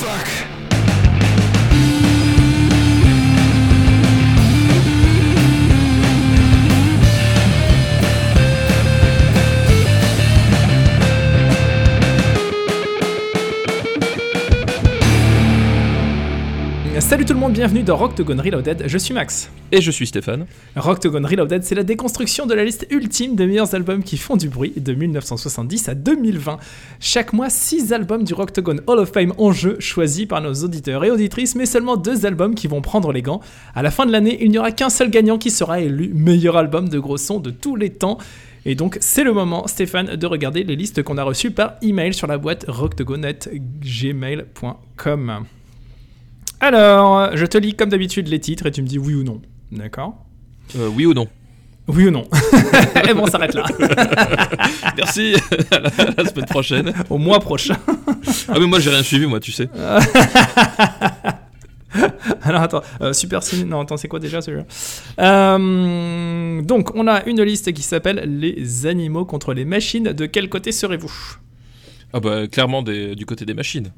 fuck. Salut tout le monde, bienvenue dans Rocktogone Reloaded, je suis Max. Et je suis Stéphane. Rocktogone Reloaded, c'est la déconstruction de la liste ultime des meilleurs albums qui font du bruit de 1970 à 2020. Chaque mois, 6 albums du Rocktogone Hall of Fame en jeu, choisis par nos auditeurs et auditrices, mais seulement 2 albums qui vont prendre les gants. À la fin de l'année, il n'y aura qu'un seul gagnant qui sera élu meilleur album de gros son de tous les temps. Et donc, c'est le moment, Stéphane, de regarder les listes qu'on a reçues par email sur la boîte rocktogone.gmail.com. Alors, je te lis comme d'habitude les titres et tu me dis oui ou non. D'accord Euh, oui ou non Oui ou non Et bon, on s'arrête là. Merci, à la, à la semaine prochaine. Au mois prochain. Ah mais moi j'ai rien suivi moi tu sais. Alors attends, euh, Super Ciné. Non, attends, c'est quoi déjà celui-là Euh, Donc, on a une liste qui s'appelle Les animaux contre les machines. De quel côté serez-vous? Ah bah clairement des- du côté des machines.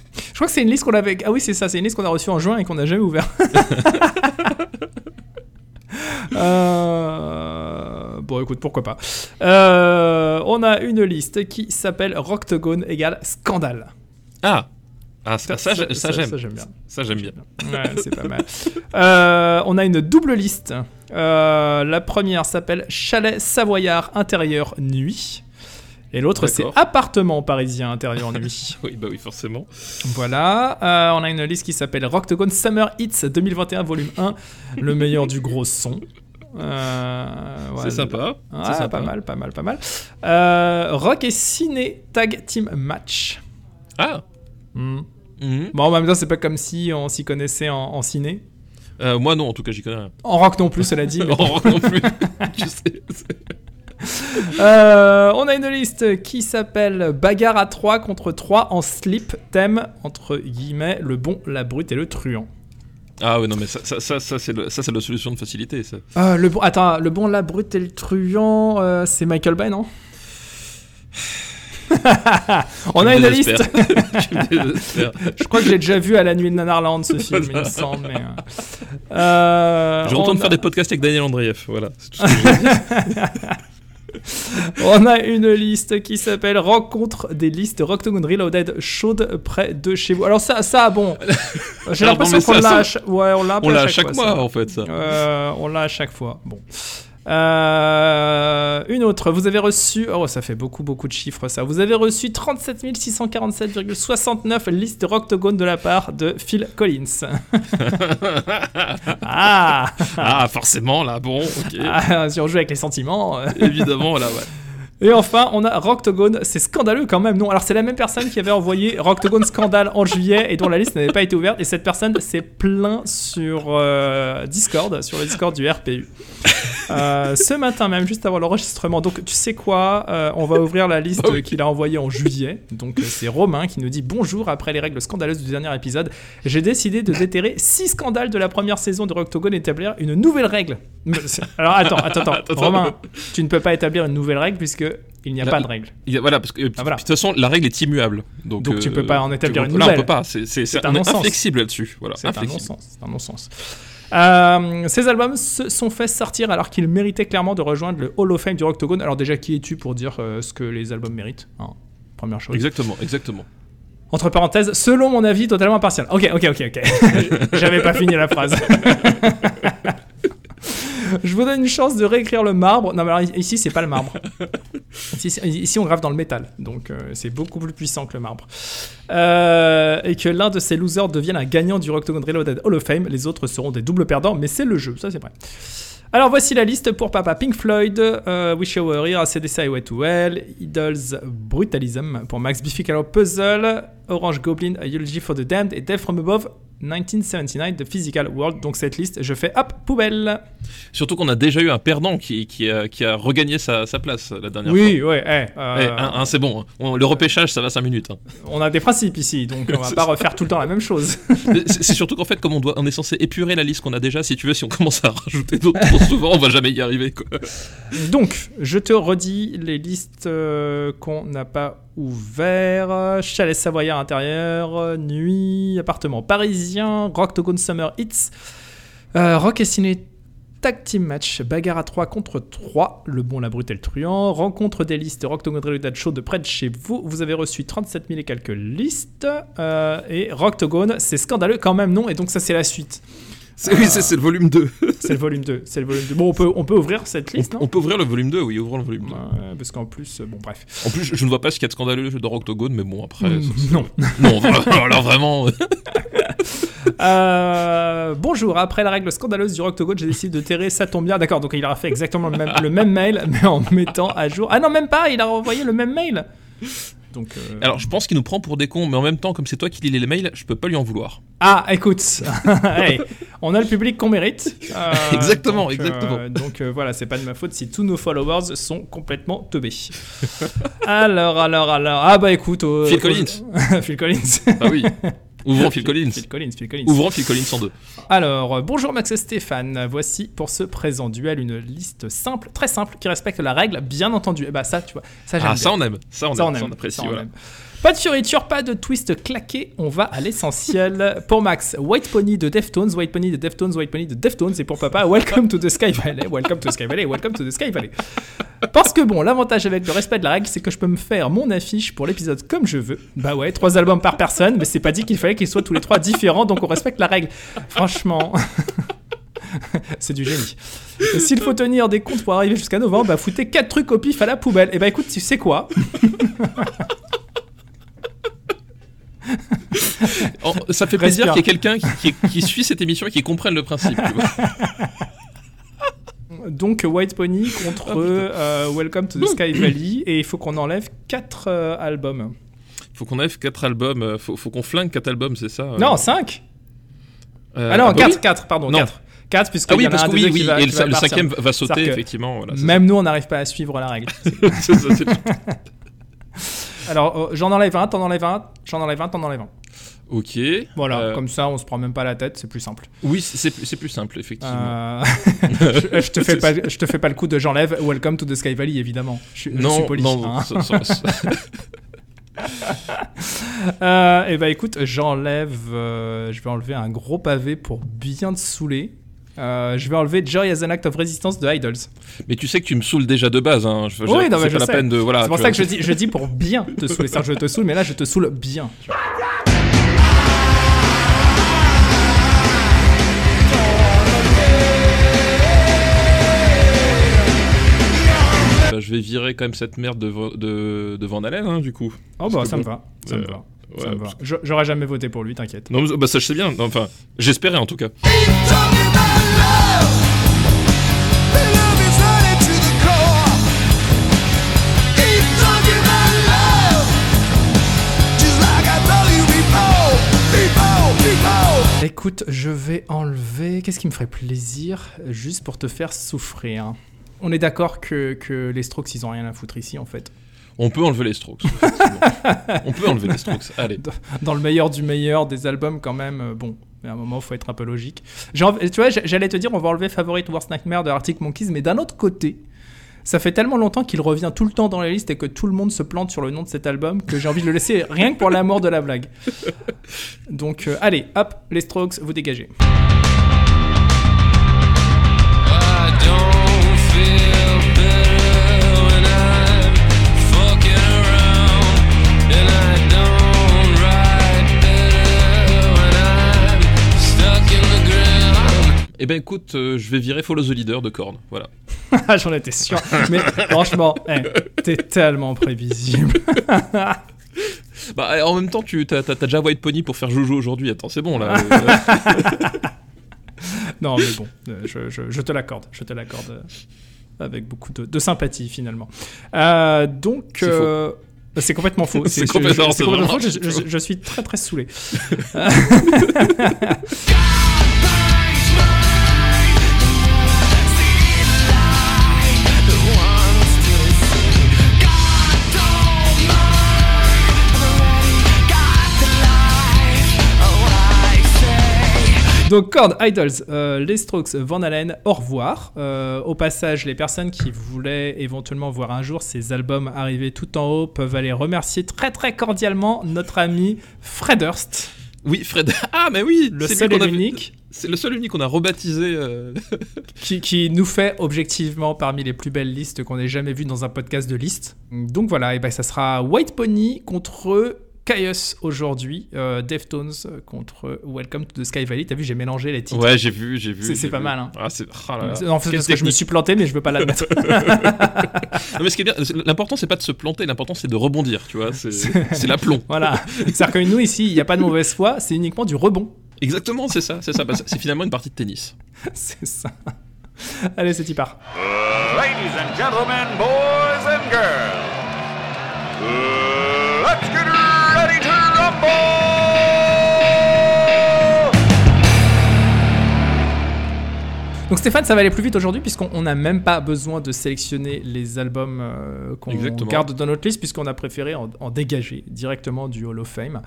Crois que c'est une liste qu'on avait. Ah oui, c'est ça, c'est une liste qu'on a reçue en juin et qu'on n'a jamais ouvert. Euh, Bon, écoute, pourquoi pas. Euh, on a une liste qui s'appelle Rocktogone égale scandale. Ah ah ça, ça, ça, ça, j'aime. ça, j'aime bien. Ça j'aime bien. Ouais, c'est pas mal. Euh, on a une double liste. Euh, la première s'appelle Chalet Savoyard intérieur nuit. Et l'autre, c'est. Appartement parisien intérieur nuit. Oui bah oui forcément. Voilà. Euh, on a une liste qui s'appelle Rocktogone Summer Hits 2021 volume 1. Le meilleur du gros son. Euh, ouais, c'est sympa. Ah, c'est sympa. pas mal, pas mal, pas mal. Euh, rock et ciné tag team match. Ah Hmm. mhm. Bon, en même temps, c'est pas comme si on s'y connaissait en, en ciné. Euh, Moi non en tout cas j'y connais rien. En rock non plus, cela dit. En rock non plus. tu sais. Euh, on a une liste qui s'appelle Bagarre à 3 contre 3 en slip, thème entre guillemets le bon, la brute et le truand. Ah ouais non mais ça, ça, ça, ça, c'est la solution de facilité ça. Euh, le bon, attends, le bon, la brute et le truand, euh, c'est Michael Bay, non? On a une liste. Je crois que j'ai déjà vu à la nuit de Nanarland ce film, il me semble. Mais euh, Je retourne on faire a- des podcasts avec Daniel Andreev. Voilà. c'est tout ce que. On a une liste qui s'appelle Rencontre des listes Rocktogone Reloaded chaudes près de chez vous. Alors ça, ça bon, j'ai l'impression qu'on l'a. Ouais, on l'a. à chaque fois, mois ça. en fait ça. Euh, on l'a à chaque fois. Bon. Euh, une autre, vous avez reçu, oh ça fait beaucoup beaucoup de chiffres ça, vous avez reçu 37 647,69 listes Rocktogone de la part de Phil Collins. ah, Ah forcément là bon ok. ah, si on joue avec les sentiments. Évidemment là ouais. Et enfin, on a Rocktogone, c'est scandaleux quand même, non? Alors c'est la même personne qui avait envoyé Rocktogone Scandale en juillet et dont la liste n'avait pas été ouverte. Et cette personne s'est plaint sur euh, Discord, sur le Discord du RPU. Euh, ce matin même, juste avant l'enregistrement. Donc tu sais quoi? Euh, On va ouvrir la liste Ah oui. qu'il a envoyée en juillet. Donc c'est Romain qui nous dit Bonjour, après les règles scandaleuses du dernier épisode, j'ai décidé de déterrer 6 scandales de la première saison de Rocktogone et établir une nouvelle règle. Alors attends, attends. Attends, Romain, tu ne peux pas établir une nouvelle règle puisque il n'y a pas de règle. A- Voilà, parce que euh, Ah, voilà. de toute façon, la règle est immuable. Donc, Donc, tu peux pas en établir une Là, nouvelle. on peut pas. C'est un non-sens. inflexible là-dessus. Voilà, C'est un non-sens. C'est un non-sens. Euh, ces albums se sont fait sortir alors qu'ils méritaient clairement de rejoindre le Hall of Fame du Rocktogone. Alors déjà, qui es-tu pour dire euh, ce que les albums méritent hein? Première chose. Exactement, exactement. Entre parenthèses, selon mon avis totalement impartial. Ok, ok, ok, ok. J'avais pas fini la phrase. Je vous donne une chance de réécrire le marbre. Non, mais alors ici, c'est pas le marbre. Ici, on grave dans le métal. Donc, euh, c'est beaucoup plus puissant que le marbre. Euh, et que l'un de ces losers devienne un gagnant du Rocktogone Reloaded Hall of Fame. Les autres seront des doubles perdants, mais c'est le jeu. Ça, c'est vrai. Alors voici la liste pour Papa Pink Floyd, euh, Wish You Were Here, ACDC Highway to Hell, Idols Brutalism pour Max Biffy Puzzle, Orange Goblin, A Eulogy for the Damned et Death from Above 1979 The Physical World. Donc cette liste, je fais hop, poubelle. Surtout qu'on a déjà eu un perdant qui, qui, a, qui a regagné sa, sa place la dernière Oui, ouais, eh, euh, fois. Eh, un- un, c'est bon. hein. Le repêchage, ça va 5 minutes. hein. on a des principes ici, donc on va pas refaire tout le temps la même chose. C'est surtout qu'en fait, comme on, doit, on est censé épurer la liste qu'on a déjà, si tu veux, si on commence à rajouter d'autres trop souvent, on va jamais y arriver. Quoi. Donc, je te redis les listes euh, qu'on n'a pas ouvert. Chalet Savoyard intérieur. Nuit, appartement parisien. Rocktogone Summer Hits. Euh, Rock et Ciné Tag Team Match, bagarre à 3 contre 3, le bon, la brute et truand. Rencontre des listes Rocktogone Reloaded Show de près de chez vous. Vous avez reçu 37 000 et quelques listes. Euh, et Rocktogone, c'est scandaleux quand même, non? Et donc ça, c'est la suite. C'est- Oui, c'est le volume 2. C'est le volume 2. C'est le volume 2. Bon, on peut, on peut ouvrir cette liste, On, non on peut ouvrir le volume 2, oui, ouvrons le volume 2. Ouais, Parce qu'en plus, euh, bon, bref. En plus, je, je ne vois pas ce qu'il y a de scandaleux dans Octogone, mais bon, après. Mm, ça, c'est- non. Non, alors vraiment. euh, Euh, bonjour, après la règle scandaleuse du Rocktogone, j'ai décidé de terrer, ça tombe bien. D'accord, donc il aura fait exactement le même, le même mail, mais en mettant à jour. Ah non, même pas, il a renvoyé le même mail. Donc. euh, Alors, je pense qu'il nous prend pour des cons, mais en même temps, comme c'est toi qui lis les mails, je peux pas lui en vouloir. Ah, écoute, Hey, on a le public qu'on mérite. Euh, Exactement, donc, exactement. euh, donc euh, voilà, c'est pas de ma faute si tous nos followers sont complètement teubés. alors, alors, alors. Ah bah écoute. euh, Phil euh, Collins. Phil Collins. Ah oui. Ouvrons Phil Collins. Phil Collins, Phil Collins. Ouvrons Phil Collins 102. Alors, euh, bonjour Max et Stéphane. Voici pour ce présent duel une liste simple, très simple, qui respecte la règle, bien entendu. Et bah ça, tu vois, ça j'aime Ah, bien. ça on aime. Ça on Ça, aime. Ça on aime. apprécie. Ça, on voilà. aime. Pas de fioriture, pas de twist claqué, on va à l'essentiel. Pour Max, White Pony de Deftones, White Pony de Deftones, White Pony de Deftones, et pour papa, Welcome to the Sky Valley, Welcome to the Sky Valley, Welcome to the Sky Valley. Parce que bon, l'avantage avec le respect de la règle, c'est que je peux me faire mon affiche pour l'épisode comme je veux. Bah ouais, trois albums par personne, mais c'est pas dit qu'il fallait qu'ils soient tous les trois différents, donc on respecte la règle. Franchement. c'est du génie. S'il faut tenir des comptes pour arriver jusqu'à novembre, bah foutez 4 trucs au pif à la poubelle. Et bah écoute, tu sais quoi? ça fait plaisir qu'il y ait quelqu'un qui, qui- qui suit cette émission et qui comprenne le principe. tu vois. Donc White Pony contre Oh, euh, Welcome to the Sky Valley et il faut qu'on enlève 4 albums. Faut qu'on enlève 4 albums. euh, Faut, faut qu'on flingue 4 albums, c'est ça euh, Non, 5 euh, Ah non, bah 4, oui. 4, pardon, Non. 4. 4 puisqu'il Ah oui, y en a parce un que oui, oui, va, et le, va le cinquième va sauter, C'est-à-dire que effectivement. Voilà, Même nous, on n'arrive pas à suivre la règle. ça. C'est ça, c'est- Alors, euh, j'en enlève un, t'en enlèves un, j'en enlève un, t'en enlèves un. Ok. Voilà, Euh, comme ça, on se prend même pas la tête, c'est plus simple. Oui, c'est plus, simple, effectivement. Euh, je, je te fais pas, je te fais pas le coup de j'enlève Welcome to the Sky Valley, évidemment. Je, suis- je non, suis poli. non, hein. ça- ça- ça- Euh, et bah écoute, j'enlève, je vais enlever un gros pavé pour bien te saouler. Euh, je vais enlever Joy as an Act of Resistance de Idols. mais tu sais que tu me saoules déjà de base. Hein. Je, Oui, non, mais c'est je pas la sais. peine de. Voilà, c'est pour ça vois, que je dis, je dis pour bien te saouler. C'est-à-dire, je te saoule, mais là, je te saoule bien. tu vois. bah, je vais virer quand même cette merde de, Van- de, de Van Halen, hein, du coup. Oh bah ça me bon, va, ça me euh, va. ouais, ça me va. J'aurais jamais voté pour lui, t'inquiète. Non, bah, ça je sais bien. Enfin, j'espérais en tout cas. Écoute, je vais enlever. Qu'est-ce qui me ferait plaisir? Juste pour te faire souffrir On est d'accord que, que les Strokes, ils ont rien à foutre ici, en fait. On peut enlever les strokes. On peut enlever les strokes. Allez. Dans le meilleur du meilleur des albums, quand même, euh, bon. Mais à un moment, il faut être un peu logique. Tu vois, j'allais te dire, on va enlever Favorite Worst Nightmare de Arctic Monkeys, mais d'un autre côté, ça fait tellement longtemps qu'il revient tout le temps dans la liste et que tout le monde se plante sur le nom de cet album que j'ai envie de le laisser rien que pour l'amour de la blague. Donc, euh, allez, hop, les Strokes, vous dégagez. I don't feel better when I'm fucking around, and I don't ride better when I'm stuck in the ground. Eh ben écoute, euh, je vais virer Follow the Leader de Korn. Voilà. J'en étais sûr. Mais franchement, eh, t'es tellement prévisible. Bah en même temps, tu t'as, déjà White Pony pour faire Jojo aujourd'hui. Attends, c'est bon là. Non, mais bon, euh, je, je- je te l'accorde. Je te l'accorde euh, avec beaucoup de, de sympathie, finalement. Euh, donc. C'est euh, complètement faux. C'est complètement- je- complètement faux. Je suis très très saoulé. Donc, Chord, Idols, euh, les Strokes, Van Halen, au revoir. Euh, au passage, les personnes qui voulaient éventuellement voir un jour ces albums arriver tout en haut peuvent aller remercier très très cordialement notre ami Fred Durst, Oui, Fred. Ah, mais oui le seul et l'unique, C'est le seul unique qu'on a rebaptisé. euh, qui, qui nous fait objectivement parmi les plus belles listes qu'on ait jamais vues dans un podcast de listes. Donc voilà, et ben ça sera White Pony contre Caius aujourd'hui, euh, Deftones contre Welcome to the Sky Valley. T'as vu, j'ai mélangé les titres. Ouais, j'ai vu, j'ai vu. C'est- pas vu. mal, hein. Ah, c'est. là là. C'est- En fait, parce que je me suis planté, mais je veux pas l'admettre. Non, mais ce qui est bien, l'important c'est pas de se planter, l'important c'est de rebondir, tu vois. C'est c'est l'aplomb. voilà. C'est-à-dire que nous, ici, il n'y a pas de mauvaise foi, c'est uniquement du rebond. Exactement, c'est ça, c'est ça. Bah, c'est finalement une partie de tennis. C'est ça. Allez, c'est y part. Ladies and gentlemen, boys and girls, Donc Stéphane, ça va aller plus vite aujourd'hui puisqu'on n'a même pas besoin de sélectionner les albums euh, qu'on garde dans notre liste puisqu'on a préféré en, en dégager directement du Hall of Fame.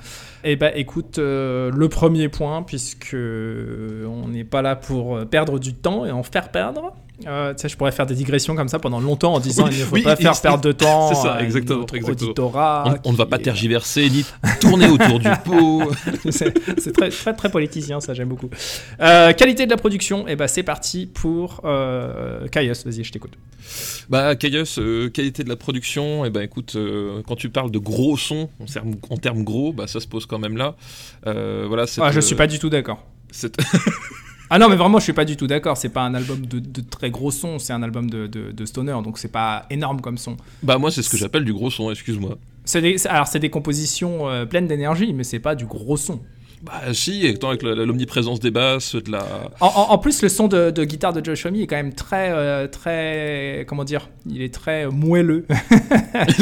Et bah écoute, euh, le premier point puisque euh, on n'est pas là pour perdre du temps et en faire perdre. Euh, tu sais, je pourrais faire des digressions comme ça pendant longtemps en disant Oui, il ne faut oui, pas faire perdre de temps. c'est ça, exactement, notre exactement. auditorat On, on ne va pas tergiverser ni tourner autour du pot. c'est très, très très politicien, ça j'aime beaucoup. Euh, qualité de la production, et bah c'est parti pour euh. Vas-y, je t'écoute. Bah, Caius, euh, qualité de la production, et ben écoute, quand tu parles de gros sons, en termes, en termes gros, bah ça se pose quand même là. Voilà. Ah, je suis pas du tout d'accord. Ah non, mais vraiment, je suis pas du tout d'accord. C'est pas un album de, de très gros son, c'est un album de, de, de stoner, donc c'est pas énorme comme son. bah moi c'est ce que j'appelle du gros son, excuse-moi. C'est des- c'est- alors c'est des compositions euh, pleines d'énergie, mais c'est pas du gros son. Bah si, étant avec l'omniprésence des basses, de la. En, en- en plus, le son de, de guitare de Josh Homme est quand même très, euh, très, comment dire, il est très euh, moelleux.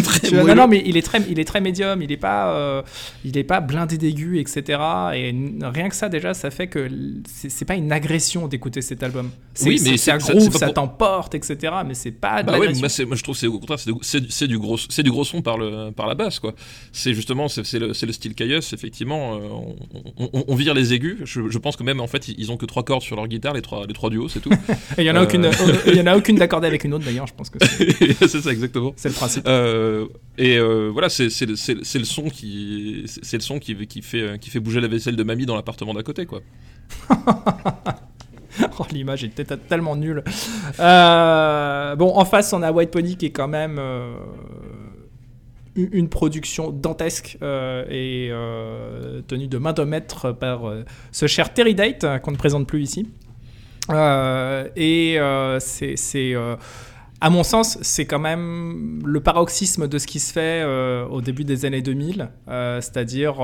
Très vois, non, moelleux. non, mais il est très, il est très médium. Il est pas, euh, il est pas blindé d'aigus, etc. Et rien que ça, déjà, ça fait que c'est pas une agression d'écouter cet album. Oui, mais c'est un groove, pas ça pour- t'emporte, etc. Mais c'est pas de Bah ouais, moi, je trouve que c'est au contraire c'est du- du gros du gros son par le par la basse quoi. C'est justement c'est le, le style Caius effectivement. on, on- on vire les aigus. Je, je pense que même en fait ils ont que trois cordes sur leur guitare les trois les trois duos c'est tout. Et il y en a euh, aucune, euh, il y en a aucune d'accordée avec une autre d'ailleurs. Je pense que c'est ça exactement. c'est le principe. Euh, et euh, voilà, c'est c'est le, son qui c'est le son qui, qui fait qui fait bouger la vaisselle de mamie dans l'appartement d'à côté quoi. Oh, l'image est peut-être tellement nulle. Euh, bon, en face, on a White Pony qui est quand même euh, une production dantesque euh, et euh, tenue de main de maître par euh, ce cher Terry Date qu'on ne présente plus ici. Et c'est. à mon sens, c'est quand même le paroxysme de ce qui se fait au début des années 2000. Euh, C'est-à-dire,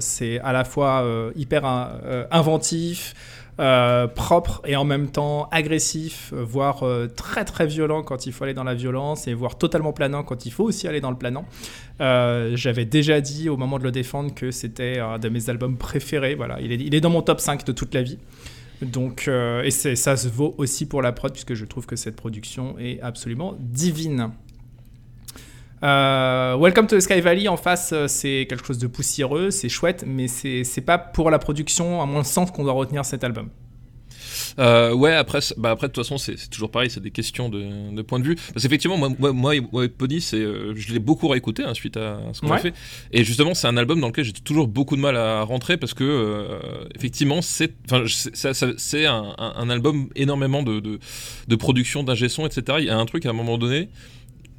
c'est à la fois hyper inventif, euh, propre et en même temps agressif, euh, voire euh, très très violent quand il faut aller dans la violence et voire totalement planant quand il faut aussi aller dans le planant. J'avais déjà dit au moment de le défendre que c'était un de mes albums préférés. Voilà, il est, il est dans mon top 5 de toute la vie. Donc, et ça se vaut aussi pour la prod, puisque je trouve que cette production est absolument divine. Euh, Welcome to the Sky Valley en face, euh, c'est quelque chose de poussiéreux, c'est chouette, mais c'est pas pour la production, à mon sens, qu'on doit retenir cet album. Euh, ouais, après, bah après de toute façon, c'est toujours pareil, c'est des questions de, de point de vue. Parce qu'effectivement, moi, moi, moi, moi, Pony, c'est, euh, je l'ai beaucoup réécouté hein, suite à ce qu'on a fait. Et justement, c'est un album dans lequel j'ai toujours beaucoup de mal à rentrer parce que, euh, effectivement, c'est, un, un- un album énormément de, de, de production, d'ingé son, etc. Il y a un truc à un moment donné.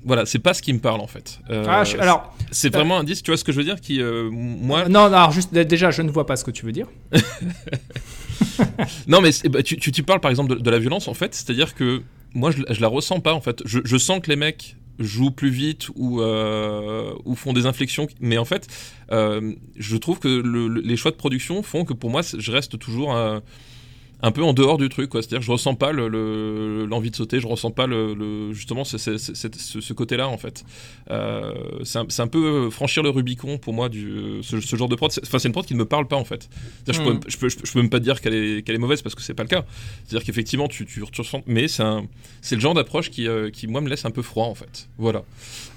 Voilà, c'est pas ce qui me parle en fait. Euh, Ah, je- alors, c'est vraiment un disque, tu vois ce que je veux dire, qui, euh, moi, non, non, alors juste déjà, je ne vois pas ce que tu veux dire. Non, mais bah, tu, tu, tu parles par exemple de, de la violence en fait, c'est-à-dire que moi je, je la ressens pas en fait. Je, je sens que les mecs jouent plus vite ou, euh, ou font des inflexions, mais en fait, euh, je trouve que le- le- les choix de production font que pour moi, je reste toujours un, un peu en dehors du truc, quoi. C'est-à-dire je ressens pas le- le- l'envie de sauter, je ressens pas le, le- justement ce, côté-là, en fait. Euh, c'est un, peu franchir le Rubicon pour moi, du, ce, ce genre de prod. Enfin, c'est une prod qui ne me parle pas, en fait. C'est-à-dire, je, peux, je, peux, je même pas dire qu'elle est, mauvaise parce que c'est pas le cas. C'est-à-dire qu'effectivement, tu, tu, tu ressens. Mais c'est un- c'est le genre d'approche qui, euh, qui, moi, me laisse un peu froid, en fait. Voilà.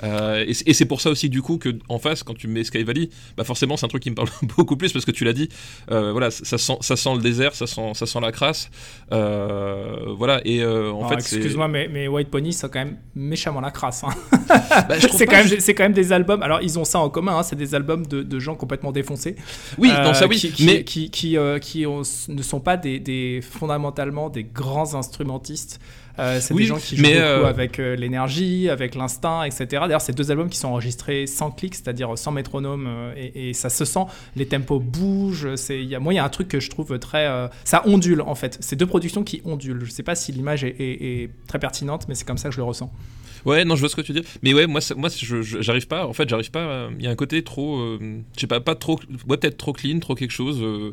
Euh, et c'est- et c'est pour ça aussi, du coup, que en face, quand tu mets Sky Valley, bah forcément, c'est un truc qui me parle beaucoup plus parce que tu l'as dit. euh, voilà, ça sent, ça sent le désert, ça sent, ça sent la crasse. Euh, voilà, et euh, en Alors, fait, excuse-moi, mais, mais White Pony, c'est quand même méchamment la crasse. hein. Bah, je c'est quand, même des- c'est quand même des albums. Alors, ils ont ça en commun, hein, c'est des albums de, de gens complètement défoncés. Oui, Euh, non, ça oui, qui, qui- mais. qui, qui, euh, qui ont- ne sont pas des, des- fondamentalement des grands instrumentistes. Euh, c'est Oui, des gens qui jouent beaucoup euh, avec euh, l'énergie, avec l'instinct, etc. D'ailleurs, c'est deux albums qui sont enregistrés sans clic, c'est-à-dire sans métronome, et, et ça se sent. Les tempos bougent. Y a, moi, il y a un truc que je trouve très, ça ondule en fait. C'est deux productions qui ondulent. Je sais pas si l'image est, est- est très pertinente, mais c'est comme ça que je le ressens. Ouais, non, je vois ce que tu dis. Mais ouais, moi, moi, j'arrive pas. En fait, j'arrive pas. Il y a un côté trop, euh, je sais pas, pas trop. Ouais, peut-être trop clean, trop quelque chose. euh,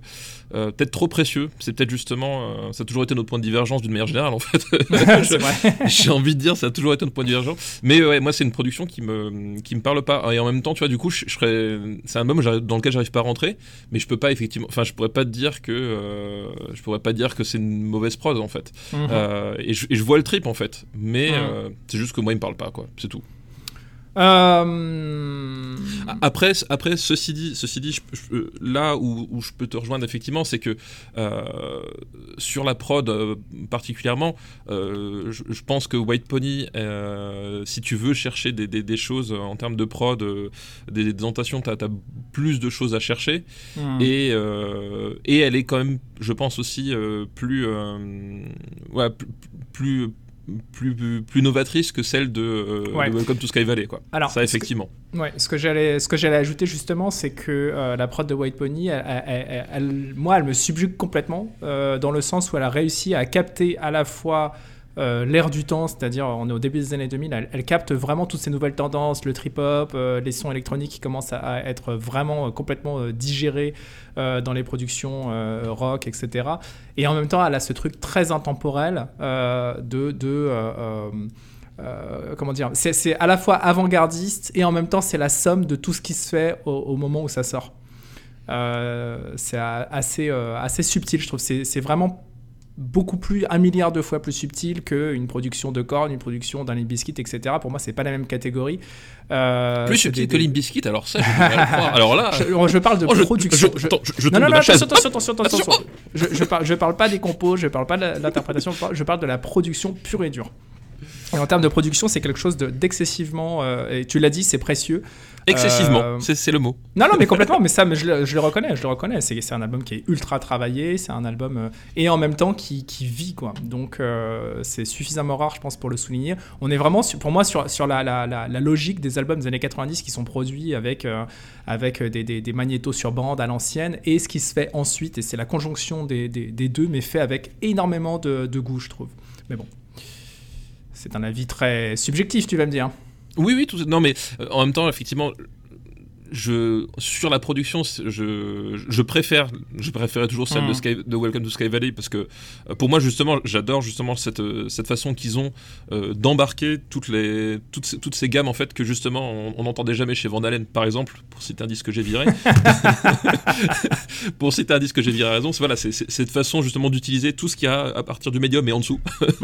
euh, peut-être trop précieux. C'est peut-être justement. ça a toujours été notre point de divergence d'une manière générale, en fait. J'ai envie de dire, ça a toujours été notre point de divergence. Mais ouais, moi, c'est une production qui me, qui me parle pas. Et en même temps, tu vois, du coup, je, je serais. C'est un album dans lequel j'arrive pas à rentrer. Mais je peux pas effectivement. Enfin, je pourrais pas te dire que. euh, je pourrais pas dire que c'est une mauvaise prod, en fait. Mhm. Euh, et, je, et je vois le trip, en fait. Mais Mhm. euh, c'est juste que moi, il me parle pas, quoi. C'est tout. Euh, Après, après ceci dit, ceci dit je- je- là où, où je peux te rejoindre effectivement, c'est que euh, sur la prod euh, particulièrement, je, je pense que White Pony, si tu veux chercher des, des- des choses en termes de prod, des, des présentations, tu as, plus de choses à chercher. hmm. Et, et elle est quand même, je pense aussi, plus, ouais, plus, plus, plus, plus novatrice que celle de, euh, Ouais. de Welcome to Sky Valley. Quoi. Alors, Ça, effectivement. Ouais, ce que j'allais, ce que j'allais ajouter justement, c'est que euh, la prod de White Pony, elle- elle- elle- elle- moi, elle me subjugue complètement euh, dans le sens où elle a réussi à capter à la fois euh, l'ère du temps, c'est-à-dire on est au début des années 2000, elle, capte vraiment toutes ces nouvelles tendances, le trip-hop, euh, les sons électroniques qui commencent à, être vraiment euh, complètement digérés dans les productions rock, etc. Et en même temps, elle a ce truc très intemporel de... comment dire, c'est à la fois avant-gardiste et en même temps c'est la somme de tout ce qui se fait au, moment où ça sort. C'est assez, assez subtil, je trouve. C'est vraiment beaucoup plus, un milliard de fois plus subtil qu'une production de Korn, une production d'un Limp Bizkit, etc. Pour moi, c'est pas la même catégorie. Euh, Plus subtil des- que Limp Bizkit, alors ça, croire. Alors là, Je, je parle de oh, je, production. je, Je- je, je non, non, non, attention, attention, attention, attention. Je, je, parle, je parle pas des compos, je parle pas de l'interprétation, je parle- je de la production pure et dure. Et en termes de production, c'est quelque chose de- d'excessivement, euh, et tu l'as dit, c'est précieux. Excessivement, Euh, c'est le mot. Non, non, mais complètement, mais ça, mais je, le, je le reconnais, je le reconnais. C'est un album qui est ultra travaillé, c'est un album, euh, et en même temps qui, qui vit, quoi. Donc, euh, c'est suffisamment rare, je pense, pour le souligner. On est vraiment, sur- pour moi, sur, sur la, la, la, la logique des albums des années 90 qui sont produits avec, avec des, des, des magnétos sur bande à l'ancienne, et ce qui se fait ensuite, et c'est la conjonction des, des, des deux, mais fait avec énormément de, de goût, je trouve. Mais bon. C'est un avis très subjectif, tu vas me dire. Oui, oui, tout, non, mais euh, en même temps, effectivement, je, sur la production, je, je préfère, je préférais toujours celle de, Mm. Sky, de Welcome to Sky Valley parce que euh, pour moi, justement, j'adore justement cette, euh, cette façon qu'ils ont euh, d'embarquer toutes, les, toutes, ces, toutes ces gammes en fait que justement on n'entendait jamais chez Van Halen, par exemple, pour citer un disque que j'ai viré. pour citer un disque que j'ai viré raison, c'est voilà, c'est- cette façon justement d'utiliser tout ce qu'il y a à partir du médium et en dessous.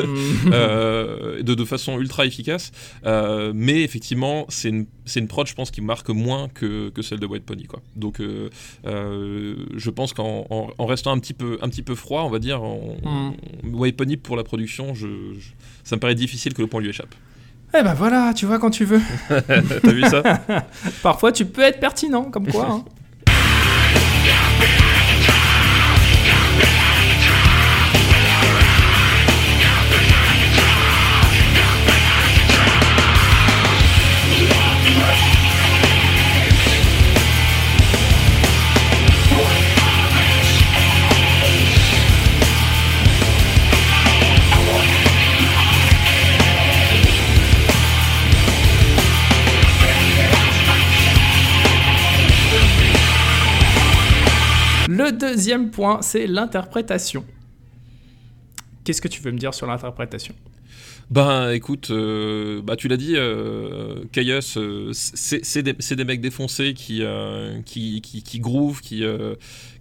euh, de, de façon ultra efficace. Euh, mais effectivement, c'est une, c'est une prod, je pense, qui marque moins que, que celle de White Pony. Quoi. Donc, euh, euh, je pense qu'en en, en restant un petit, peu, un petit peu froid, on va dire, on- Mm. White Pony pour la production, je, je- ça me paraît difficile que le point lui échappe. Eh ben voilà, tu vois quand tu veux. T'as vu ça? Parfois, tu peux être pertinent, comme quoi. hein. Deuxième point, c'est l'interprétation. Qu'est-ce que tu veux me dire sur l'interprétation? Ben écoute, euh, bah tu l'as dit, euh, euh, c'est des, mecs défoncés qui, euh, qui, qui, qui groove, qui,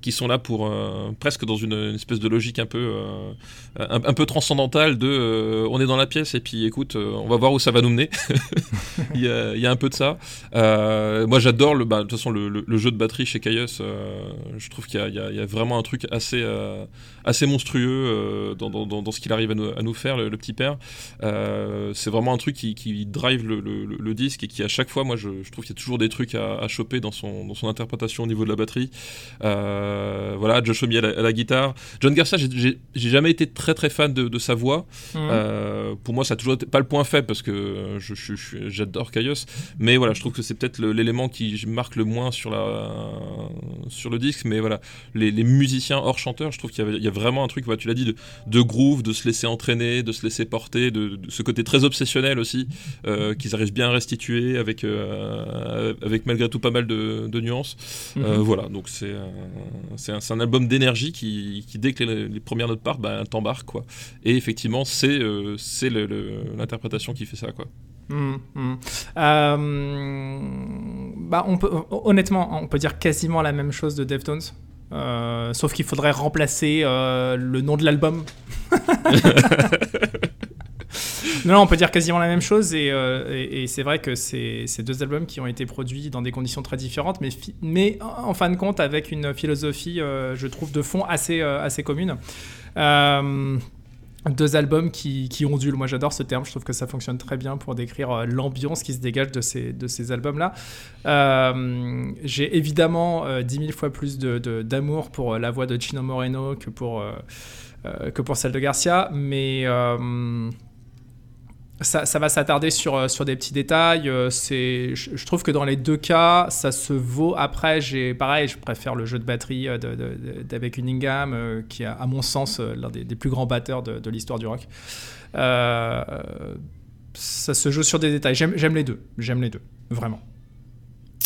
qui sont là pour euh, presque dans une, espèce de logique un peu, euh, un, peu transcendantale de euh, on est dans la pièce et puis écoute, on va voir où ça va nous mener. il, y a, un peu de ça. Moi j'adore le, bah, de toute façon le, jeu de batterie chez Caius. je trouve qu'il y a, vraiment un truc assez, assez monstrueux dans, ce qu'il arrive à nous, faire, le, petit père. C'est vraiment un truc qui, drive le, disque et qui à chaque fois, moi je, trouve qu'il y a toujours des trucs à, choper dans son, dans son interprétation au niveau de la batterie. Voilà, Josh Homme à, la- à la guitare. John Garcia, j'ai- jamais été très très fan de, de sa voix. Mhm. Euh, pour moi, ça a toujours été pas le point faible parce que je- je- je- j'adore Caius, mais voilà, je trouve que c'est peut-être l'élément qui marque le moins sur la sur le disque. Mais voilà, les, les musiciens hors chanteurs, je trouve qu'il y, a vraiment un truc, voilà, tu l'as dit, de, de groove, de se laisser entraîner, de se laisser porter, de, de ce côté très obsessionnel aussi euh, qu'ils arrivent bien à restituer avec euh, avec malgré tout pas mal de, nuances. Euh, Mhm. voilà, donc c'est euh, c'est un, album d'énergie qui, qui, dès que les, les premières notes partent, bah, t'embarque quoi. Et effectivement, c'est euh, c'est l'interprétation qui fait ça quoi. Mhm, mhm. Euh, bah, on peut, honnêtement, on peut dire quasiment la même chose de Deftones. Euh, sauf qu'il faudrait remplacer le nom de l'album. non, on peut dire quasiment la même chose et, euh, c'est vrai que c'est deux albums qui ont été produits dans des conditions très différentes, mais, en fin de compte avec une philosophie, euh, je trouve, de fond assez, euh, assez commune. Euh, deux albums qui, qui ondulent. Moi, j'adore ce terme. Je trouve que ça fonctionne très bien pour décrire euh, l'ambiance qui se dégage de ces, de ces albums-là. Euh, J'ai évidemment euh, 10 000 fois plus d'amour pour euh, la voix de Chino Moreno que pour, euh, euh, que pour celle de Garcia, mais euh, ça, ça va s'attarder sur, euh, sur des petits détails. Euh, c'est- Je, je trouve que dans les deux cas, ça se vaut. Après, j'ai pareil, je préfère le jeu de batterie euh, d'Avec Cunningham, euh, qui est, à mon sens, l'un des, des plus grands batteurs de, de l'histoire du rock. Euh, ça se joue sur des détails. J'aime j'aime les deux. J'aime les deux. Vraiment.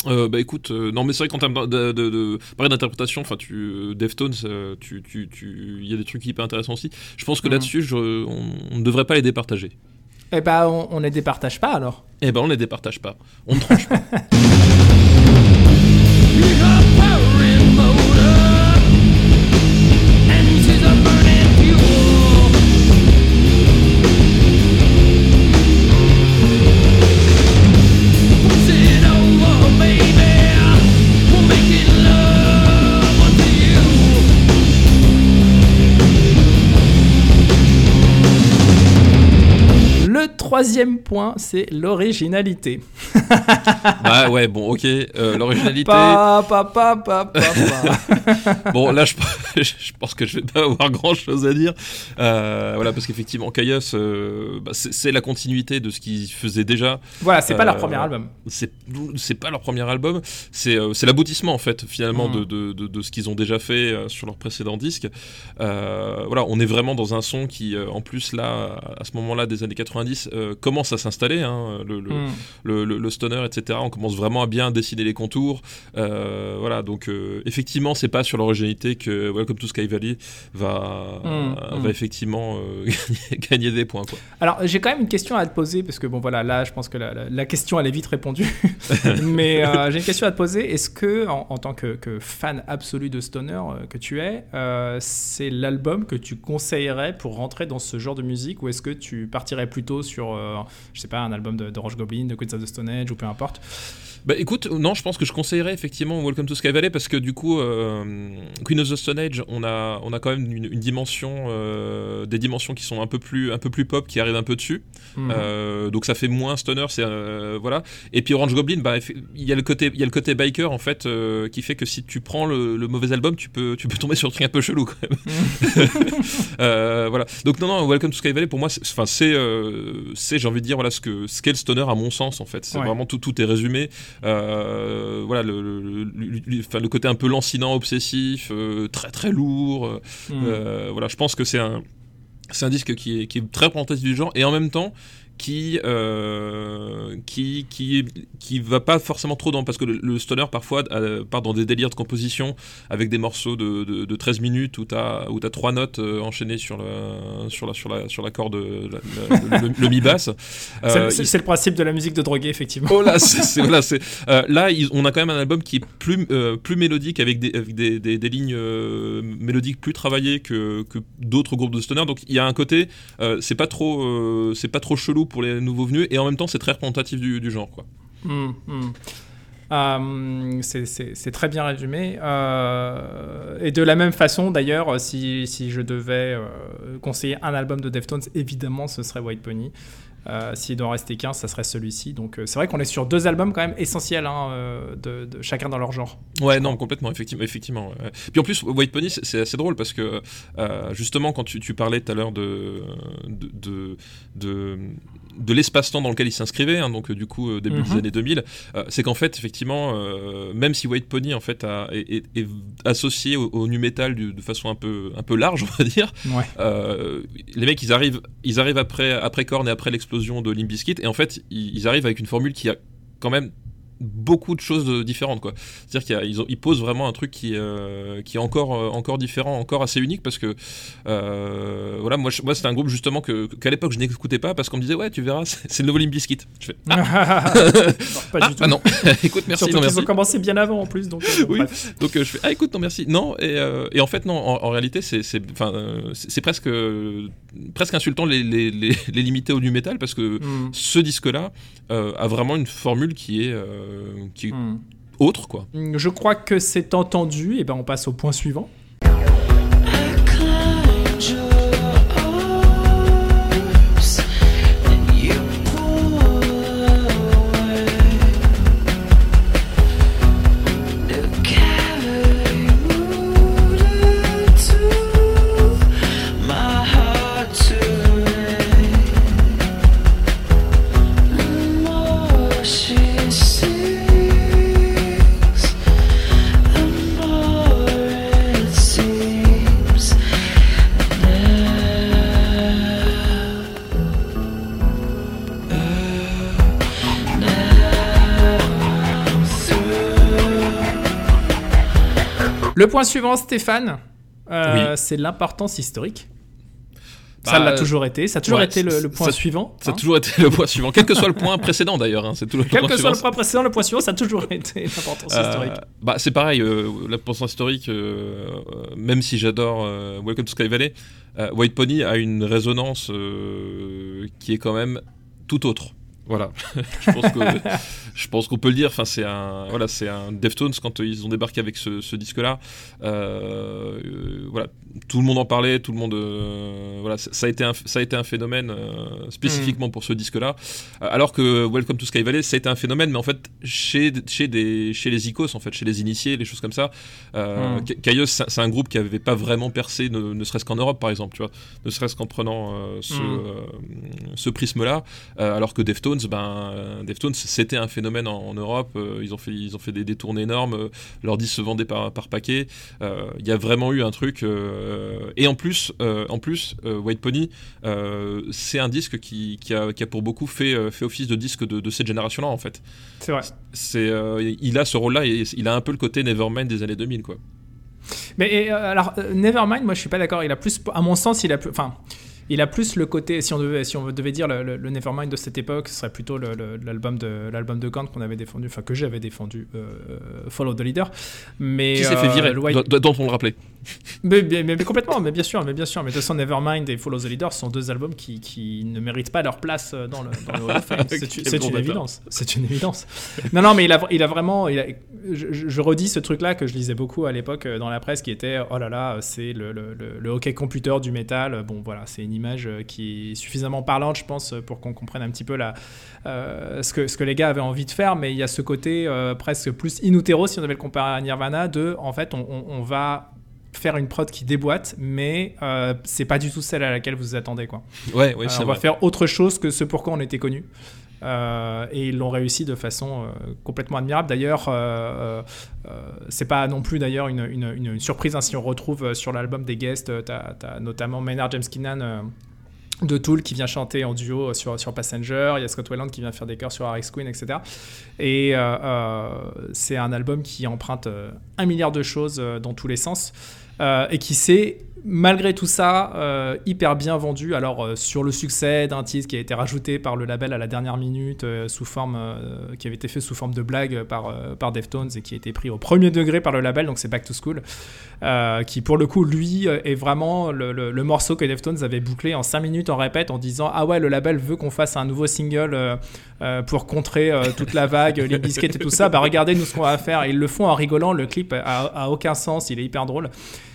Euh, bah écoute, non mais c'est vrai qu'en termes de, de, de, pareil, d'interprétation, enfin tu Deftones, tu, tu, tu, il y a des trucs hyper intéressants aussi. Je pense que Mhm. là-dessus, on ne devrait pas les départager. Eh ben, on, on les départage pas alors. Eh ben on les départage pas, on ne tranche pas. troisième point, c'est l'originalité. bah ouais, bon, ok, euh, l'originalité. Pa, pa, pa, pa, pa, pa. Bon, là, je, je pense que je vais pas avoir grand chose à dire. Euh, voilà, parce qu'effectivement, Caius, euh, bah, c'est la continuité de ce qu'ils faisaient déjà. voilà, c'est pas leur premier album. C'est pas leur premier album, c'est l'aboutissement en fait, finalement, Mhm. de, de, de, de ce qu'ils ont déjà fait sur leur précédent disque. Voilà, on est vraiment dans un son qui, en plus, là, à ce moment-là des années 90, euh, commence à s'installer. Hein, le, le, Hmm. le, le- le stoner, etc. On commence vraiment à bien dessiner les contours. Euh, voilà, donc euh, effectivement, c'est pas sur l'originalité que Welcome to Sky Valley va, Mm, va mm. effectivement euh, gagner, des points. Quoi. Alors, j'ai quand même une question à te poser, parce que bon, voilà, là, je pense que la, la- la question, elle est vite répondue. Mais j'ai une question à te poser. Est-ce que, en, en tant que, que fan absolu de Stoner que tu es, c'est l'album que tu conseillerais pour rentrer dans ce genre de musique, ou est-ce que tu partirais plutôt sur, je sais pas, un album de- d'Orange Goblin, de Queens of the Stone Age, ou peu importe Bah écoute, non, je pense que je conseillerais effectivement Welcome to Sky Valley parce que du coup, euh, Queen of the Stone Age, on a, on a quand même une, une dimension, euh, des dimensions qui sont un peu plus, un peu plus pop, qui arrivent un peu dessus. Mhm. Euh, donc ça fait moins stoner, c'est voilà. Et puis Orange Goblin, bah il y a le côté, il y a le côté biker en fait qui fait que si tu prends le, le mauvais album, tu peux, tu peux tomber sur un truc un peu chelou quand même. Euh, voilà. Donc non non, Welcome to Sky Valley pour moi, c'est- enfin c'est, c'est j'ai envie de dire voilà ce que ce qu'est le stoner à mon sens en fait. C'est Ouais. vraiment tout tout est résumé. Euh, voilà le, le, côté un peu lancinant, obsessif, euh, très très lourd. euh, euh, voilà, je pense que c'est un, c'est un disque qui est, qui est très représentatif du genre et en même temps qui, euh, qui, qui, qui va pas forcément trop dans. Parce que le, le stoner, parfois, euh, part dans des délires de composition avec des morceaux de, de, de 13 minutes où tu as, où as trois notes euh, enchaînées sur, le, sur, la, sur, la, sur la corde, la- la- le, le mi-basse. C'est- Euh, c'est il- le principe de la musique de drogué, effectivement. Oh là, c'est, c'est- voilà, c'est, là, ils- on a quand même un album qui est plus, plus mélodique avec des, avec des, des- des lignes mélodiques plus travaillées que, que d'autres groupes de stoner. Donc il y a un côté, c'est pas trop, c'est pas trop chelou pour les nouveaux venus et en même temps c'est très représentatif du, du genre. Quoi. Hmm, hmm. Euh, c'est- très bien résumé. Euh, et de la même façon, d'ailleurs, si, si je devais euh, conseiller un album de Deftones, évidemment, ce serait White Pony. Euh, S'il doit en rester qu'un, ça serait celui-ci. Donc euh, c'est vrai qu'on est sur deux albums quand même essentiels, hein, euh, de, de chacun dans leur genre. Ouais, non, complètement, effectivement. effectivement ouais. Puis en plus, White Pony, c'est, assez drôle parce que euh, justement, quand tu, tu parlais tout à l'heure de, de, de, de, l'espace-temps dans lequel il s'inscrivait, hein, donc euh, du coup, euh, début Mhm. des années 2000, euh, c'est qu'en fait, effectivement, euh, même si White Pony en fait a- est, est- est associé au, au nu metal du- de façon un peu, un peu large, on va dire, Ouais. euh, les mecs, ils arrivent, ils arrivent après, après Korn et après l'explosion de Limp Bizkit, et en fait, ils, ils arrivent avec une formule qui a quand même beaucoup de choses euh, différentes, quoi. C'est-à-dire qu'ils ils ils posent vraiment un truc qui, euh, qui est encore, euh, encore différent, encore assez unique, parce que euh, voilà, moi, je- moi c'était un groupe justement que qu'à l'époque je n'écoutais pas parce qu'on me disait ouais, tu verras, c'est le nouveau Limp Bizkit. Je fais ah, Non, pas ah, du tout. ah non, écoute, merci, Surtout non, merci. ont commencé bien avant en plus. Donc, euh, Oui. bref. Donc je fais ah écoute non merci non et, et en fait non en, en réalité c'est c'est enfin c'est c'est presque presque insultant les, les, les, les limiter au nu metal parce que Hmm. ce disque là a vraiment une formule qui est qui est Hmm. autre quoi. Je crois que c'est entendu. Et ben on passe au point suivant. Le point suivant, Stéphane, euh, Oui. c'est l'importance historique. Bah, ça l'a toujours été. Ça a toujours ouais, été le, point ça- suivant. Ça a hein. toujours été le point suivant, quel que soit le point précédent d'ailleurs. hein, c'est Quel que soit le point précédent, le point suivant, ça a toujours été l'importance Euh, historique. bah, c'est pareil, euh, l'importance historique, euh, même si j'adore Welcome to Sky Valley, White Pony a une résonance qui est quand même tout autre. Voilà, je pense que je pense qu'on peut le dire. Enfin, c'est un voilà, c'est un Deftones quand ils ont débarqué avec ce, ce disque-là. euh, euh, voilà, tout le monde en parlait, tout le monde euh, voilà, ça a été un, ça a été un phénomène euh, spécifiquement pour ce disque-là. Alors que Welcome to Sky Valley, ça a été un phénomène, mais en fait chez chez des chez les icos en fait, chez les initiés, les choses comme ça. Euh, Mm. C'est un groupe qui avait pas vraiment percé, ne, ne serait-ce qu'en Europe par exemple, tu vois, ne serait-ce qu'en prenant ce, Mm. ce prisme-là. Alors que Deftones, ben, euh, Deftones, c'était un phénomène en, en Europe. euh, ils ont fait, ils ont fait des, des tournées énormes. euh, leurs disques se vendaient par, par paquet. Il y a vraiment eu un truc. et en plus, en plus, White Pony, c'est un disque qui, qui, a, qui a pour beaucoup fait, fait office de disque de, de cette génération-là en fait. C'est vrai. C'est, il a ce rôle-là et il a un peu le côté Nevermind des années 2000 quoi. Mais et, alors, Nevermind, moi je suis pas d'accord. Il a plus, à mon sens, il a plus, enfin, il a plus le côté. Si on devait, si on devait dire le, le- le Nevermind de cette époque, ce serait plutôt l'album de l'album de Kant qu'on avait défendu, enfin que j'avais défendu, euh, Follow the Leader. Mais Qui s'est fait euh, virer le White- Dont on le rappelait. Mais, mais- mais complètement, mais bien sûr, mais bien sûr. Mais de toute façon, Nevermind et Follow the Leader sont deux albums qui, qui ne méritent pas leur place euh, dans le, dans le Hall of Fame. C'est une évidence. C'est une évidence. Non, non, mais il a, il a vraiment. il a- je, redis ce truc-là que je lisais beaucoup à l'époque euh, dans la presse, qui était oh là là, c'est le, le, hockey computer du métal. Bon, voilà, c'est une image euh, qui est suffisamment parlante, je pense, pour qu'on comprenne un petit peu la, euh, ce, que, ce que les gars avaient envie de faire. Mais il y a ce côté euh, presque plus in utero, si on devait le comparer à Nirvana, de en fait, on- on- on va faire une prod qui déboîte, mais euh, c'est pas du tout celle à laquelle vous vous attendez. Quoi. Ouais, ouais, Euh, on va vrai. faire autre chose que ce pourquoi on était connu. Euh, et ils l'ont réussi de façon euh, complètement admirable. D'ailleurs, euh, c'est pas non plus d'ailleurs une, une- une surprise hein, si on retrouve sur l'album des guests, as notamment Maynard James Keenan. Euh, de Tool qui vient chanter en duo sur, sur Passenger, il y a Scott Weiland qui vient faire des chœurs sur RX Queen, etc. Et euh, euh, c'est un album qui emprunte euh, un milliard de choses euh, dans tous les sens euh, et qui s'est, malgré tout ça, euh, hyper bien vendu. Alors, euh, sur le succès d'un titre qui a été rajouté par le label à la dernière minute, euh, sous forme, qui avait été fait sous forme de blague par, par Deftones et qui a été pris au premier degré par le label, donc c'est Back to School, qui pour le coup, lui, est vraiment le, morceau que Deftones avait bouclé en 5 minutes en répète en disant Ah ouais, le label veut qu'on fasse un nouveau single pour contrer toute la vague, les biscuits et tout ça. Bah regardez nous ce qu'on va faire. Ils le font en rigolant. Le clip a, a aucun sens, il est hyper drôle.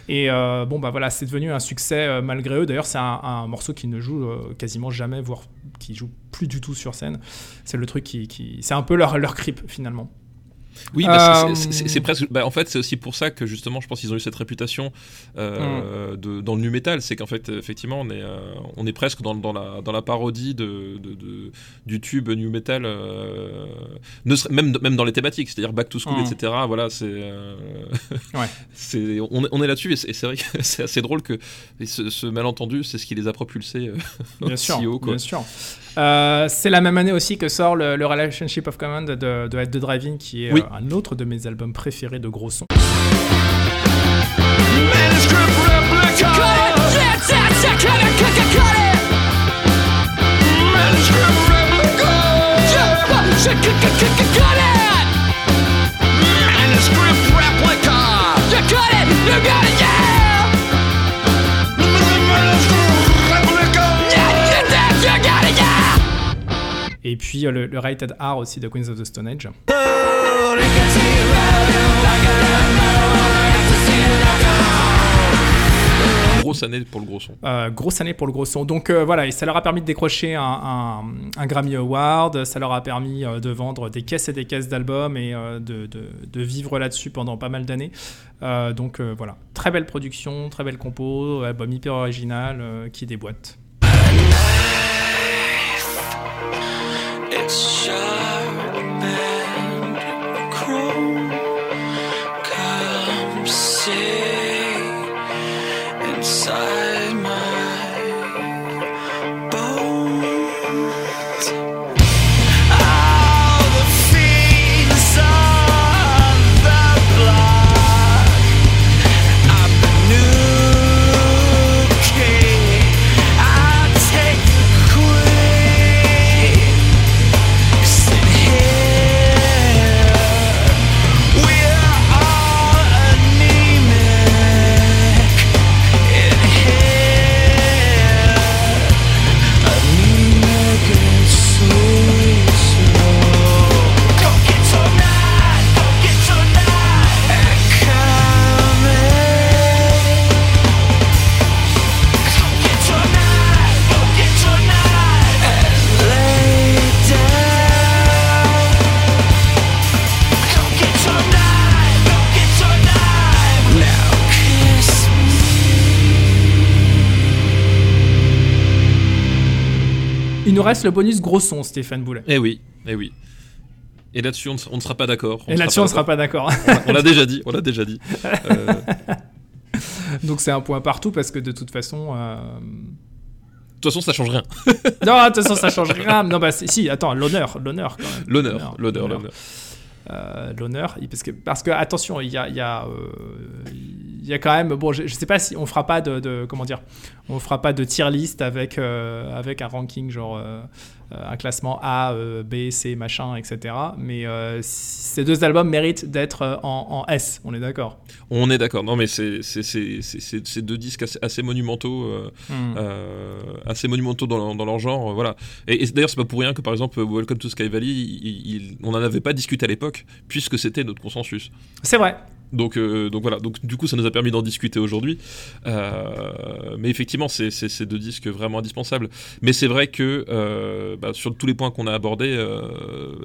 Et euh, bon, bah voilà, c'est devenu un succès euh, malgré eux. D'ailleurs, c'est un, morceau qui ne joue euh, quasiment jamais, voire qui joue plus du tout sur scène. C'est le truc qui. qui- C'est un peu leur, leur creep finalement. Oui, bah, Euh, c'est- c'est presque. bah, en fait, c'est aussi pour ça que justement, je pense qu'ils ont eu cette réputation euh, de, dans le nu metal. C'est qu'en fait, effectivement, on est, euh, on est presque dans, dans la, dans la parodie de, de- de- du tube nu metal, euh, ne serait- même, même dans les thématiques, c'est-à-dire back to school, Mm. etc. Voilà, c'est. euh, Ouais. c'est on, est- on est là-dessus et c'est vrai que c'est assez drôle que ce, ce malentendu, c'est ce qui les a propulsés euh, Bien sûr, si haut, quoi. bien sûr. Euh, c'est la même année aussi que sort le, le Relationship of Command de, de Driving, qui est Oui. Un autre de mes albums préférés de gros son. Et puis euh, le, le Rated R aussi de Queens of the Stone Age. Grosse année pour le gros son. Euh, grosse année pour le gros son. Donc euh, voilà, et ça leur a permis de décrocher un, un- un Grammy Award, ça leur a permis euh, de vendre des caisses et des caisses d'albums et euh, de, de- de vivre là-dessus pendant pas mal d'années. Euh, donc euh, voilà, très belle production, très belle compo, album hyper original euh, qui déboîte. It's sharp reste le bonus gros son, Stéphane Boulet. Eh oui, eh oui. Et là-dessus, on ne s- on ne sera pas d'accord. Et là-dessus, on ne sera pas d'accord. On l'a déjà dit, on l'a déjà dit. Euh, Donc c'est un point partout parce que de toute façon. euh, De toute façon, ça change rien. Non, de toute façon, ça change rien. Non, bah si, attends, l'honneur, l'honneur quand même. L'honneur, l'honneur, l'honneur. Euh, l'honneur parce que parce que attention il y a y a euh, y a quand même bon je, je sais pas si on fera pas de, de- comment dire on fera pas de tier list avec euh, avec un ranking genre euh, un classement A euh, B C machin etc mais ces deux albums méritent d'être en, en S on est d'accord? On est d'accord. Non, mais c'est c'est- deux disques assez, assez monumentaux, Hmm. assez monumentaux dans, leur- dans leur genre. voilà. Et, et d'ailleurs, c'est pas pour rien que par exemple, Welcome to Sky Valley, il- il- on n'en avait pas discuté à l'époque, puisque c'était notre consensus. c'est vrai Donc, euh, donc voilà, donc du coup ça nous a permis d'en discuter aujourd'hui. Euh, mais effectivement, c'est deux disques vraiment indispensables. Mais c'est vrai que euh, bah, sur tous les points qu'on a abordés,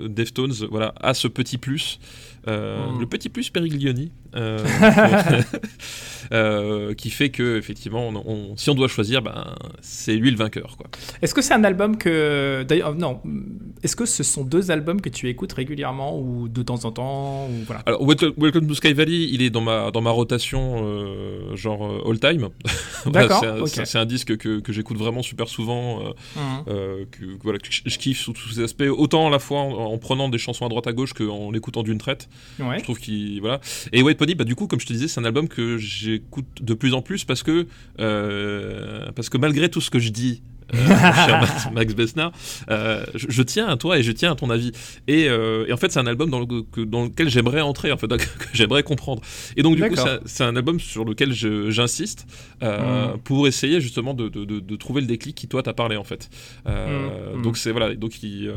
Deftones voilà, a ce petit plus, euh, Mm. le petit plus Periglioni, euh, euh, qui fait que effectivement, on, on- si on doit choisir, ben, c'est lui le vainqueur. Quoi. Est-ce que c'est un album que. D'ailleurs, non. Est-ce que ce sont deux albums que tu écoutes régulièrement ou de temps en temps ou voilà. Alors, Welcome, Welcome to Sky Valley, il est dans ma, dans ma rotation genre all time. Voilà, D'accord, c'est un, disque que, que j'écoute vraiment super souvent, euh, que, que voilà, que je, je kiffe sous tous ses aspects, autant à la fois en, en prenant des chansons à droite à gauche qu'en l'écoutant d'une traite. Je trouve qu'il voilà. Et White Pony, bah du coup, comme je te disais, c'est un album que j'écoute de plus en plus parce que euh, parce que malgré tout ce que je dis. Euh, cher Max, Max Besnard, euh, je, je tiens à toi et je tiens à ton avis. Et, euh, et en fait, c'est un album dans, le- que- dans lequel j'aimerais entrer, en fait, que j'aimerais comprendre. Et donc, du coup, c'est un album sur lequel j'insiste euh, Mm. pour essayer justement de, de- de- de trouver le déclic qui toi t'a parlé en fait. Euh, Mm. Donc c'est voilà, donc il,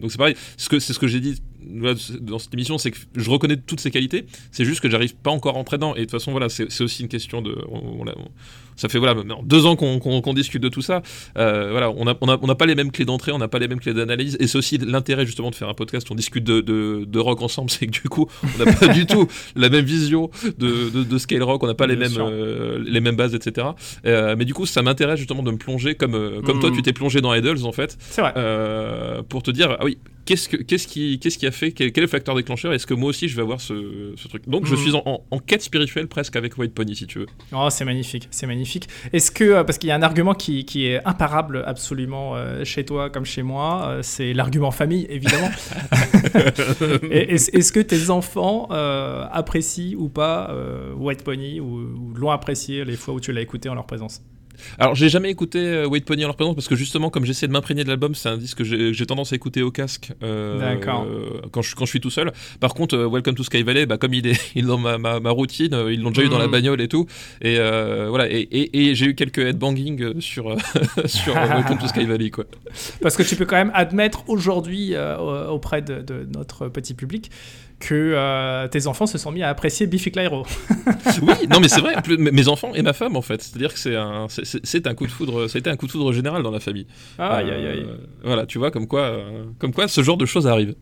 donc c'est pareil. Ce que c'est ce que j'ai dit dans cette émission, c'est que je reconnais toutes ses qualités. C'est juste que j'arrive pas encore à entrer dedans. Et de toute façon, voilà, c'est aussi une question de. on- on l'a- on- ça fait voilà deux ans qu'on discute de tout ça. Euh, voilà, on n'a on a, on a pas les mêmes clés d'entrée, on n'a pas les mêmes clés d'analyse. Et c'est aussi l'intérêt justement de faire un podcast. On discute de, de, de rock ensemble, c'est que du coup, on n'a pas du tout la même vision de, de, de scale rock. On n'a pas les Bien mêmes euh, les mêmes bases, etc. Euh, mais du coup, ça m'intéresse justement de me plonger comme comme toi, Mhm. tu t'es plongé dans Idols en fait, C'est vrai. pour te dire ah oui. Qu'est-ce, que, qu'est-ce, qui, qu'est-ce qui a fait quel, quel est le facteur déclencheur? Est-ce que moi aussi je vais avoir ce, ce truc? Donc je Mhm. suis en, en- en quête spirituelle presque avec White Pony si tu veux. Oh, c'est magnifique, c'est magnifique. Est-ce que, euh, parce qu'il y a un argument qui, qui est imparable absolument euh, chez toi comme chez moi, euh, c'est l'argument famille, évidemment. Est-ce, que tes enfants euh, apprécient ou pas euh, White Pony ou, ou l'ont apprécié les fois où tu l'as écouté en leur présence? Alors, j'ai jamais écouté euh, Wait Pony en leur présence parce que justement, comme j'essaie de m'imprégner de l'album, c'est un disque que j'ai tendance à écouter au casque euh, quand, je, quand je suis tout seul. Par contre, euh, Welcome to Sky Valley, bah, comme il est, il est dans ma, ma, ma routine, ils l'ont déjà eu dans la Mhm. bagnole et tout. Et euh, voilà, et, et, et j'ai eu quelques headbanging sur, sur Welcome to Sky Valley. Quoi. Parce que tu peux quand même admettre aujourd'hui euh, auprès de, de notre petit public que euh, tes enfants se sont mis à apprécier Biffy Clyro. Oui, non, mais c'est vrai, mes enfants et ma femme en fait. C'est-à-dire que c'est un, c'est- un coup de foudre, ça a été un coup de foudre général dans la famille. Aïe, aïe, aïe. Euh, Voilà, tu vois, comme quoi, euh, comme quoi ce genre de choses arrive.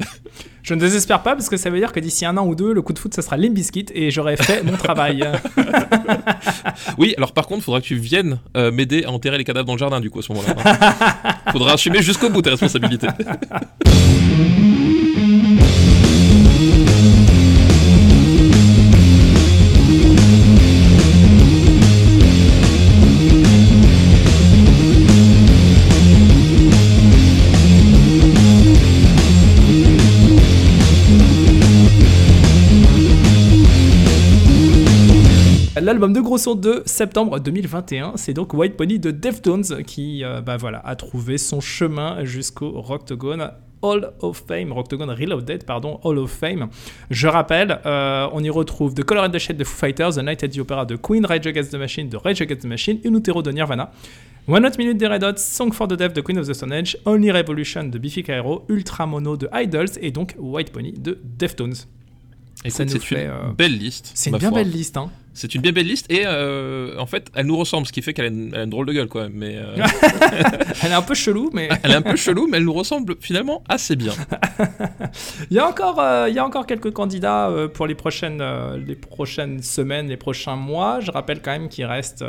Je ne désespère pas parce que ça veut dire que d'ici un an ou deux, le coup de foot, ça sera Limp Bizkit et j'aurai fait mon travail. Oui, alors par contre, faudra que tu viennes euh, m'aider à enterrer les cadavres dans le jardin, du coup, à ce moment-là. hein. faudra assumer jusqu'au bout tes responsabilités. L'album de Gros Son de septembre 2021, c'est donc White Pony de Deftones qui euh, bah voilà, a trouvé son chemin jusqu'au Rocktogone Hall of Fame, Rocktogone Reloaded, pardon, Hall of Fame. Je rappelle, euh, on y retrouve The Color and the Shade de Foo Fighters, The Night at the Opera de Queen, Rage Against the Machine de Rage Against the Machine, In Utero de Nirvana, One Hot Minute des Red Hot, Song for the Deaf de Queen of the Stone Age, Only Revolution de Biffy Clyro, Ultra Mono de Idols et donc White Pony de Deftones. Écoute, nous c'est fait, une euh, belle liste. C'est une bien foi. belle liste, hein. C'est une bien belle liste et euh, en fait, elle nous ressemble, ce qui fait qu'elle a, une- elle a une drôle de gueule, quoi. Mais euh, Elle est un peu chelou, mais elle est un peu chelou, mais elle nous ressemble finalement assez bien. il y a encore, euh, il y a encore quelques candidats pour les prochaines, les prochaines semaines, les prochains mois. Je rappelle quand même qu'il reste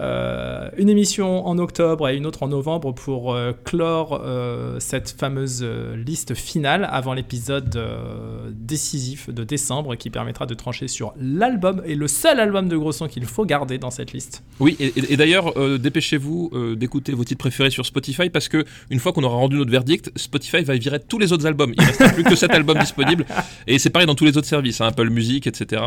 euh, une émission en octobre et une autre en novembre pour euh, clore euh, cette fameuse liste finale avant l'épisode décisif de décembre qui permettra de trancher sur l'album et le seul album de gros son qu'il faut garder dans cette liste. Oui, et, d'ailleurs, dépêchez-vous d'écouter vos titres préférés sur Spotify parce que une fois qu'on aura rendu notre verdict, Spotify va virer tous les autres albums. Il reste plus que cet album disponible et c'est pareil dans tous les autres services, hein, Apple Music, etc.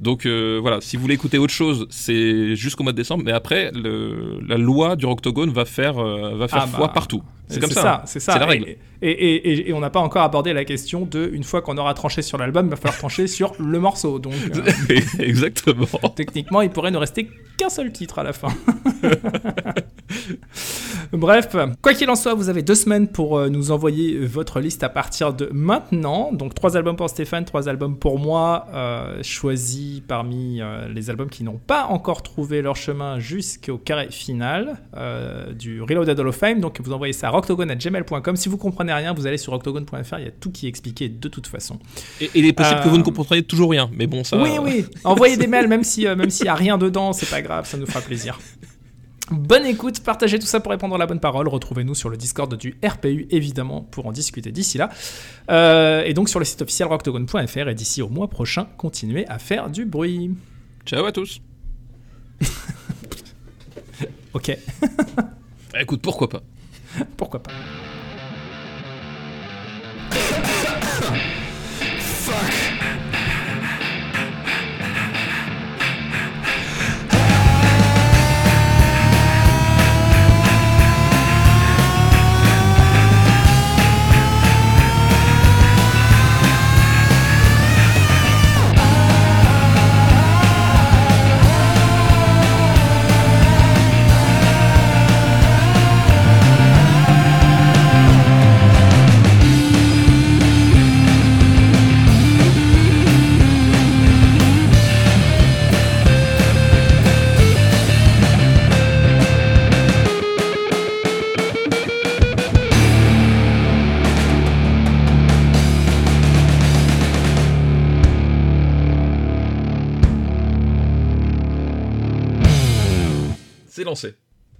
Donc voilà, si vous voulez écouter autre chose, c'est jusqu'au mois de décembre. Mais après, le- la loi du Octogone va faire euh, va faire Ah foi bah, partout. C'est comme ça. hein. C'est ça. C'est la règle. Et, et- et- et on n'a pas encore abordé la question de, une fois qu'on aura tranché sur l'album, il va falloir trancher sur le morceau. Donc, euh, Exactement. techniquement, il pourrait ne rester qu'un seul titre à la fin. Bref, quoi qu'il en soit, vous avez deux semaines pour euh, nous envoyer votre liste à partir de maintenant. Donc trois albums pour Stéphane, trois albums pour moi, euh, choisis parmi euh, les albums qui n'ont pas encore trouvé leur chemin jusqu'au carré final euh, du Reloaded Hall of Fame. Donc vous envoyez ça à rocktogone@gmail.com. Si vous comprenez rien, vous allez sur rocktogone.fr, il y a tout qui est expliqué de toute façon. Et, et il est possible que Euh, vous ne compreniez toujours rien. Mais bon, ça. Oui, oui. Envoyez des mails, même si, euh, même s'il y a rien dedans, c'est pas grave, ça nous fera plaisir. Bonne écoute, partagez tout ça pour répondre à la bonne parole. Retrouvez-nous sur le Discord du RPU, évidemment, pour en discuter d'ici là. Euh, et donc sur le site officiel rocktogone.fr. Et d'ici au mois prochain, continuez à faire du bruit. Ciao à tous. Ok, Bah, écoute, pourquoi pas pourquoi pas.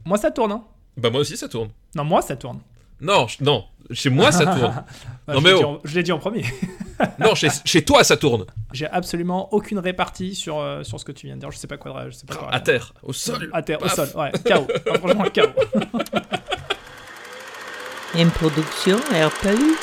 Moi, ça tourne, hein Bah, moi aussi, ça tourne. Non, moi, ça tourne. Non, je- non. Chez moi, ça tourne. Bah, Non, je mais l'ai dit oh. en- je l'ai dit en premier. Non, chez, chez toi, ça tourne. J'ai absolument aucune répartie sur, euh, sur ce que tu viens de dire. Je sais pas quoi. Je sais pas quoi À terre, au sol. À terre, au sol, ouais. Chaos. Ah, franchement, chaos. Une production RPU.